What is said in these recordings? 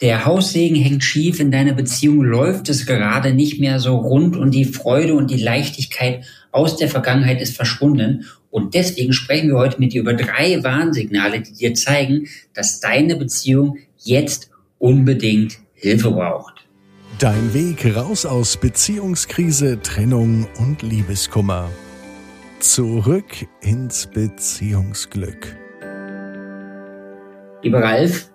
der Haussegen hängt schief, in deiner Beziehung läuft es gerade nicht mehr so rund und die Freude und die Leichtigkeit aus der Vergangenheit ist verschwunden. Und deswegen sprechen wir heute mit dir über drei Warnsignale, die dir zeigen, dass deine Beziehung jetzt unbedingt Hilfe braucht. Dein Weg raus aus Beziehungskrise, Trennung und Liebeskummer. Zurück ins Beziehungsglück. Lieber Ralf,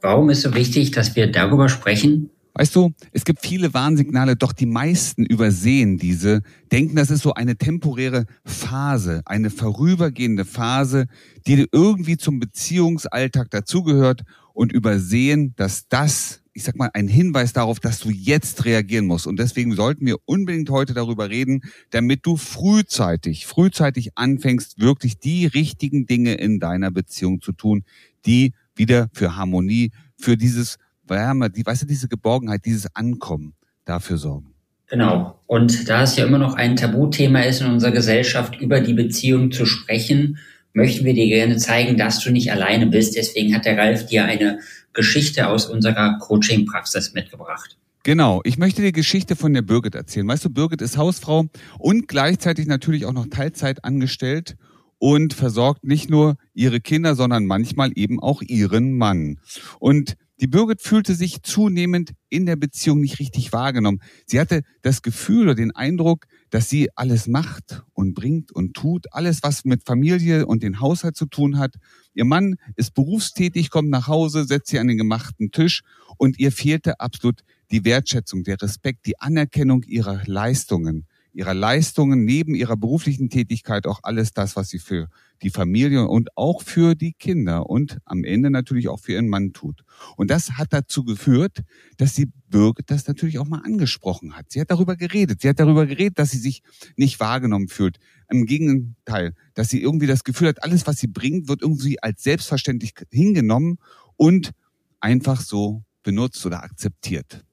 Warum ist so wichtig, dass wir darüber sprechen? Weißt du, es gibt viele Warnsignale, doch die meisten übersehen diese, denken, das ist so eine temporäre Phase, eine vorübergehende Phase, die irgendwie zum Beziehungsalltag dazugehört und übersehen, dass das, ich sag mal, ein Hinweis darauf, dass du jetzt reagieren musst. Und deswegen sollten wir unbedingt heute darüber reden, damit du frühzeitig, frühzeitig anfängst, wirklich die richtigen Dinge in deiner Beziehung zu tun, die wieder für Harmonie, für dieses Wärme, die, weißt du, diese Geborgenheit, dieses Ankommen dafür sorgen. Genau. Und da es ja immer noch ein Tabuthema ist in unserer Gesellschaft, über die Beziehung zu sprechen, möchten wir dir gerne zeigen, dass du nicht alleine bist. Deswegen hat der Ralf dir eine Geschichte aus unserer Coaching-Praxis mitgebracht. Genau, ich möchte die Geschichte von der Birgit erzählen. Weißt du, Birgit ist Hausfrau und gleichzeitig natürlich auch noch Teilzeit angestellt und versorgt nicht nur ihre Kinder, sondern manchmal eben auch ihren Mann. Und die Birgit fühlte sich zunehmend in der Beziehung nicht richtig wahrgenommen. Sie hatte das Gefühl oder den Eindruck, dass sie alles macht und bringt und tut, alles, was mit Familie und den Haushalt zu tun hat. Ihr Mann ist berufstätig, kommt nach Hause, setzt sie an den gemachten Tisch und ihr fehlte absolut die Wertschätzung, der Respekt, die Anerkennung ihrer Leistungen ihrer Leistungen, neben ihrer beruflichen Tätigkeit auch alles das, was sie für die Familie und auch für die Kinder und am Ende natürlich auch für ihren Mann tut. Und das hat dazu geführt, dass die Birgit das natürlich auch mal angesprochen hat. Sie hat darüber geredet. Sie hat darüber geredet, dass sie sich nicht wahrgenommen fühlt. Im Gegenteil, dass sie irgendwie das Gefühl hat, alles, was sie bringt, wird irgendwie als selbstverständlich hingenommen und einfach so benutzt oder akzeptiert.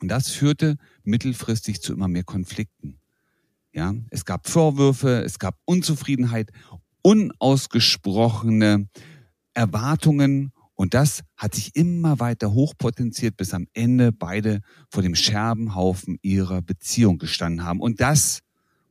Und das führte mittelfristig zu immer mehr Konflikten. Ja, es gab Vorwürfe, es gab Unzufriedenheit, unausgesprochene Erwartungen und das hat sich immer weiter hochpotenziert, bis am Ende beide vor dem Scherbenhaufen ihrer Beziehung gestanden haben. Und das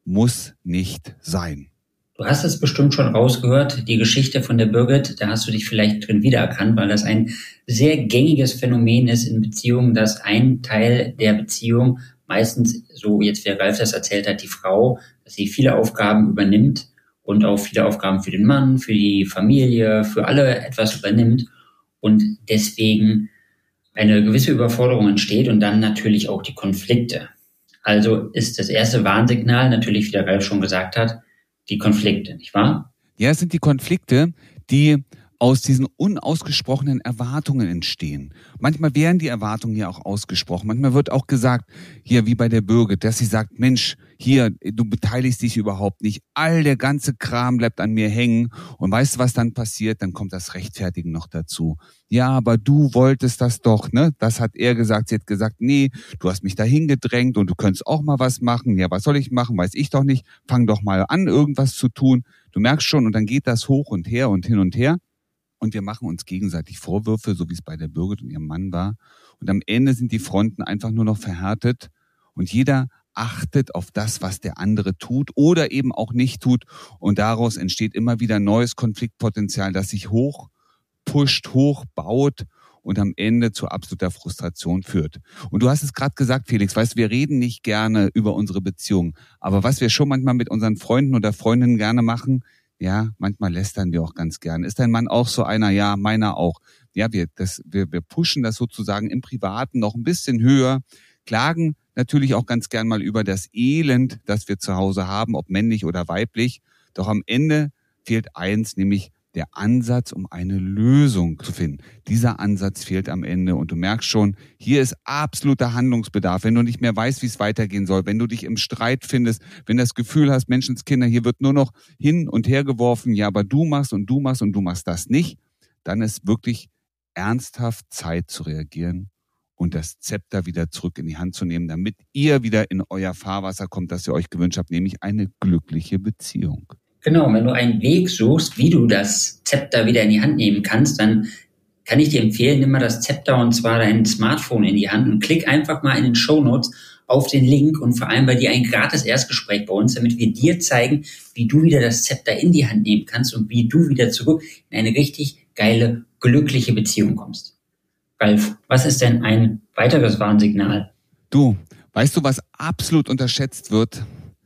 muss nicht sein. Du hast es bestimmt schon rausgehört, die Geschichte von der Birgit, da hast du dich vielleicht drin wiedererkannt, weil das ein sehr gängiges Phänomen ist in Beziehungen, dass ein Teil der Beziehung meistens, so jetzt wie Ralf das erzählt hat, die Frau, dass sie viele Aufgaben übernimmt und auch viele Aufgaben für den Mann, für die Familie, für alle etwas übernimmt und deswegen eine gewisse Überforderung entsteht und dann natürlich auch die Konflikte. Also ist das erste Warnsignal natürlich, wie der Ralf schon gesagt hat, die Konflikte, nicht wahr? Ja, es sind die Konflikte, die aus diesen unausgesprochenen Erwartungen entstehen. Manchmal werden die Erwartungen ja auch ausgesprochen. Manchmal wird auch gesagt, hier wie bei der Bürger, dass sie sagt, Mensch, hier, du beteiligst dich überhaupt nicht. All der ganze Kram bleibt an mir hängen. Und weißt du, was dann passiert? Dann kommt das Rechtfertigen noch dazu. Ja, aber du wolltest das doch, ne? Das hat er gesagt. Sie hat gesagt, nee, du hast mich dahin gedrängt und du könntest auch mal was machen. Ja, was soll ich machen? Weiß ich doch nicht. Fang doch mal an, irgendwas zu tun. Du merkst schon, und dann geht das hoch und her und hin und her und wir machen uns gegenseitig Vorwürfe, so wie es bei der Birgit und ihrem Mann war. Und am Ende sind die Fronten einfach nur noch verhärtet und jeder achtet auf das, was der andere tut oder eben auch nicht tut. Und daraus entsteht immer wieder neues Konfliktpotenzial, das sich hoch pusht, hoch baut und am Ende zu absoluter Frustration führt. Und du hast es gerade gesagt, Felix, weißt, wir reden nicht gerne über unsere Beziehung, aber was wir schon manchmal mit unseren Freunden oder Freundinnen gerne machen, ja, manchmal lästern wir auch ganz gern. Ist dein Mann auch so einer? Ja, meiner auch. Ja, wir, das, wir, wir pushen das sozusagen im Privaten noch ein bisschen höher, klagen natürlich auch ganz gern mal über das Elend, das wir zu Hause haben, ob männlich oder weiblich. Doch am Ende fehlt eins, nämlich der Ansatz, um eine Lösung zu finden. Dieser Ansatz fehlt am Ende und du merkst schon, hier ist absoluter Handlungsbedarf. Wenn du nicht mehr weißt, wie es weitergehen soll, wenn du dich im Streit findest, wenn das Gefühl hast, Menschenskinder, hier wird nur noch hin und her geworfen, ja, aber du machst und du machst und du machst das nicht, dann ist wirklich ernsthaft Zeit zu reagieren und das Zepter wieder zurück in die Hand zu nehmen, damit ihr wieder in euer Fahrwasser kommt, das ihr euch gewünscht habt, nämlich eine glückliche Beziehung. Genau, wenn du einen Weg suchst, wie du das Zepter wieder in die Hand nehmen kannst, dann kann ich dir empfehlen, nimm mal das Zepter und zwar dein Smartphone in die Hand und klick einfach mal in den Show Notes auf den Link und vor allem bei dir ein gratis Erstgespräch bei uns, damit wir dir zeigen, wie du wieder das Zepter in die Hand nehmen kannst und wie du wieder zurück in eine richtig geile, glückliche Beziehung kommst. Ralf, was ist denn ein weiteres Warnsignal? Du, weißt du, was absolut unterschätzt wird?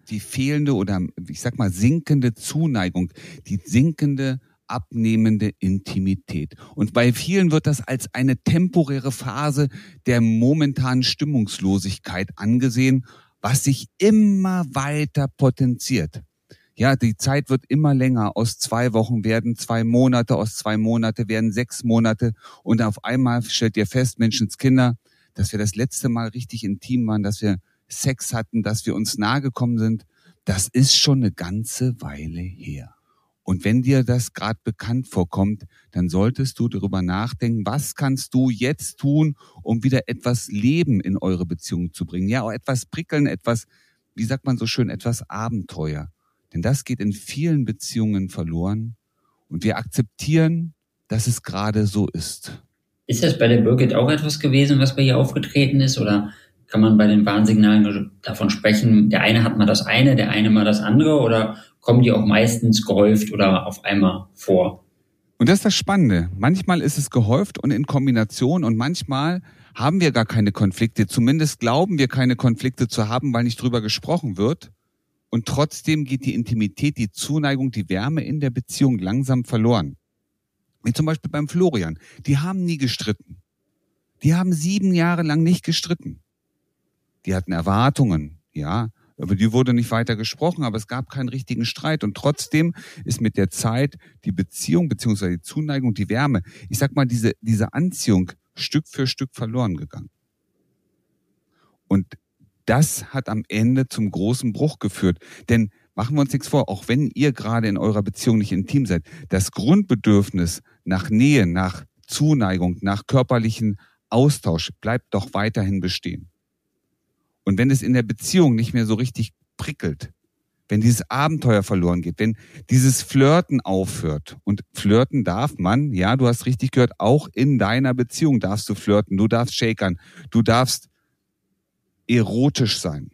Die fehlende oder ich sag mal sinkende Zuneigung, die sinkende abnehmende Intimität. Und bei vielen wird das als eine temporäre Phase der momentanen Stimmungslosigkeit angesehen, was sich immer weiter potenziert. Ja, die Zeit wird immer länger. Aus zwei Wochen werden zwei Monate, aus zwei Monate werden sechs Monate. Und auf einmal stellt ihr fest, Menschenskinder, dass wir das letzte Mal richtig intim waren, dass wir Sex hatten, dass wir uns nahe gekommen sind. Das ist schon eine ganze Weile her. Und wenn dir das gerade bekannt vorkommt, dann solltest du darüber nachdenken, was kannst du jetzt tun, um wieder etwas Leben in eure Beziehung zu bringen. Ja, auch etwas prickeln, etwas, wie sagt man so schön, etwas Abenteuer. Denn das geht in vielen Beziehungen verloren. Und wir akzeptieren, dass es gerade so ist. Ist das bei der Birgit auch etwas gewesen, was bei ihr aufgetreten ist? Oder kann man bei den Warnsignalen davon sprechen, der eine hat mal das eine, der eine mal das andere? Oder kommen die auch meistens gehäuft oder auf einmal vor. Und das ist das Spannende. Manchmal ist es gehäuft und in Kombination und manchmal haben wir gar keine Konflikte. Zumindest glauben wir keine Konflikte zu haben, weil nicht drüber gesprochen wird. Und trotzdem geht die Intimität, die Zuneigung, die Wärme in der Beziehung langsam verloren. Wie zum Beispiel beim Florian. Die haben nie gestritten. Die haben sieben Jahre lang nicht gestritten. Die hatten Erwartungen, ja. Über die wurde nicht weiter gesprochen, aber es gab keinen richtigen Streit. Und trotzdem ist mit der Zeit die Beziehung beziehungsweise die Zuneigung, die Wärme, ich sag mal, diese, diese Anziehung Stück für Stück verloren gegangen. Und das hat am Ende zum großen Bruch geführt. Denn machen wir uns nichts vor, auch wenn ihr gerade in eurer Beziehung nicht intim seid, das Grundbedürfnis nach Nähe, nach Zuneigung, nach körperlichen Austausch bleibt doch weiterhin bestehen. Und wenn es in der Beziehung nicht mehr so richtig prickelt, wenn dieses Abenteuer verloren geht, wenn dieses Flirten aufhört. Und flirten darf man, ja, du hast richtig gehört, auch in deiner Beziehung darfst du flirten, du darfst shakern, du darfst erotisch sein.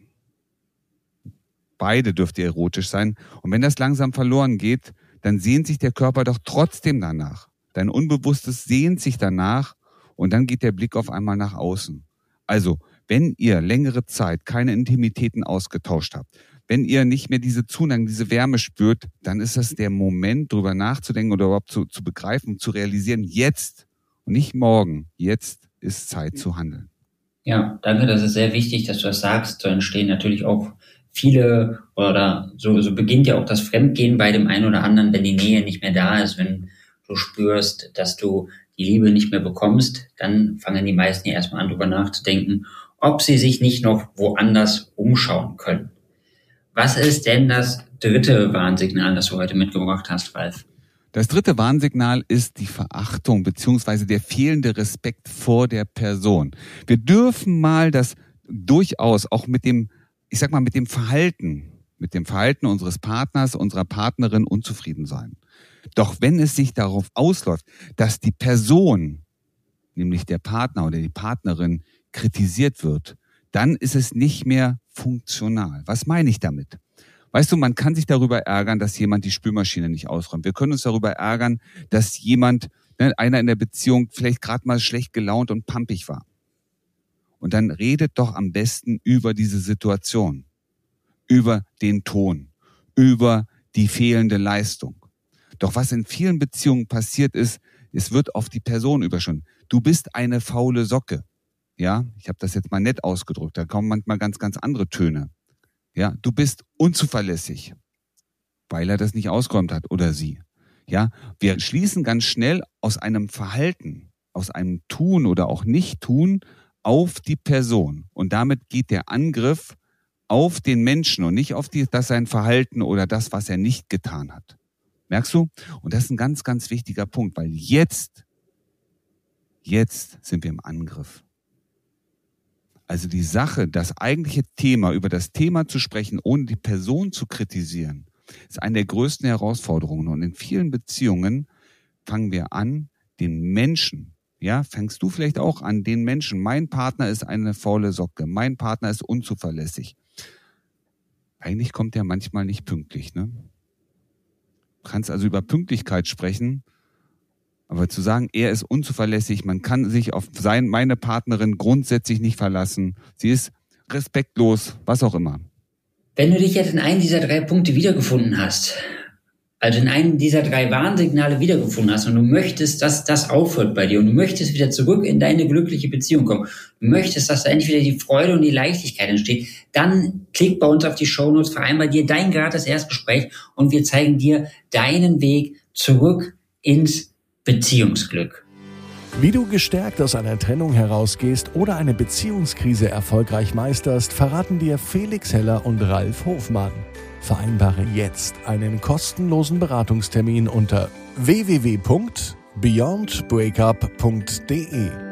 Beide dürft ihr erotisch sein. Und wenn das langsam verloren geht, dann sehnt sich der Körper doch trotzdem danach. Dein Unbewusstes sehnt sich danach und dann geht der Blick auf einmal nach außen. Also, wenn ihr längere Zeit keine Intimitäten ausgetauscht habt, wenn ihr nicht mehr diese Zuneigung, diese Wärme spürt, dann ist das der Moment, darüber nachzudenken oder überhaupt zu, zu begreifen, zu realisieren, jetzt und nicht morgen, jetzt ist Zeit zu handeln. Ja, danke, das ist sehr wichtig, dass du das sagst. So entstehen natürlich auch viele oder so, so beginnt ja auch das Fremdgehen bei dem einen oder anderen, wenn die Nähe nicht mehr da ist, wenn du spürst, dass du die Liebe nicht mehr bekommst, dann fangen die meisten ja erstmal an, darüber nachzudenken ob sie sich nicht noch woanders umschauen können. Was ist denn das dritte Warnsignal, das du heute mitgebracht hast, Ralf? Das dritte Warnsignal ist die Verachtung beziehungsweise der fehlende Respekt vor der Person. Wir dürfen mal das durchaus auch mit dem, ich sag mal, mit dem Verhalten, mit dem Verhalten unseres Partners, unserer Partnerin unzufrieden sein. Doch wenn es sich darauf ausläuft, dass die Person, nämlich der Partner oder die Partnerin, kritisiert wird, dann ist es nicht mehr funktional. Was meine ich damit? Weißt du, man kann sich darüber ärgern, dass jemand die Spülmaschine nicht ausräumt. Wir können uns darüber ärgern, dass jemand, ne, einer in der Beziehung vielleicht gerade mal schlecht gelaunt und pampig war. Und dann redet doch am besten über diese Situation, über den Ton, über die fehlende Leistung. Doch was in vielen Beziehungen passiert ist, es wird auf die Person überschonen. Du bist eine faule Socke. Ja, ich habe das jetzt mal nett ausgedrückt. Da kommen manchmal ganz, ganz andere Töne. Ja, du bist unzuverlässig, weil er das nicht ausgeräumt hat oder sie. Ja, wir schließen ganz schnell aus einem Verhalten, aus einem Tun oder auch Nicht-Tun auf die Person. Und damit geht der Angriff auf den Menschen und nicht auf die, das sein Verhalten oder das, was er nicht getan hat. Merkst du? Und das ist ein ganz, ganz wichtiger Punkt, weil jetzt, jetzt sind wir im Angriff. Also die Sache, das eigentliche Thema, über das Thema zu sprechen, ohne die Person zu kritisieren, ist eine der größten Herausforderungen. Und in vielen Beziehungen fangen wir an, den Menschen ja, fängst du vielleicht auch an, den Menschen, mein Partner ist eine faule Socke, mein Partner ist unzuverlässig. Eigentlich kommt der manchmal nicht pünktlich, ne? Du kannst also über Pünktlichkeit sprechen, aber zu sagen, er ist unzuverlässig, man kann sich auf sein, meine Partnerin grundsätzlich nicht verlassen, sie ist respektlos, was auch immer. Wenn du dich jetzt in einem dieser drei Punkte wiedergefunden hast, also in einem dieser drei Warnsignale wiedergefunden hast und du möchtest, dass das aufhört bei dir und du möchtest wieder zurück in deine glückliche Beziehung kommen, du möchtest, dass da endlich wieder die Freude und die Leichtigkeit entsteht, dann klick bei uns auf die Shownotes, vereinbar dir dein gratis Erstgespräch und wir zeigen dir deinen Weg zurück ins Beziehungsglück. Wie du gestärkt aus einer Trennung herausgehst oder eine Beziehungskrise erfolgreich meisterst, verraten dir Felix Heller und Ralf Hofmann. Vereinbare jetzt einen kostenlosen Beratungstermin unter www.beyondbreakup.de.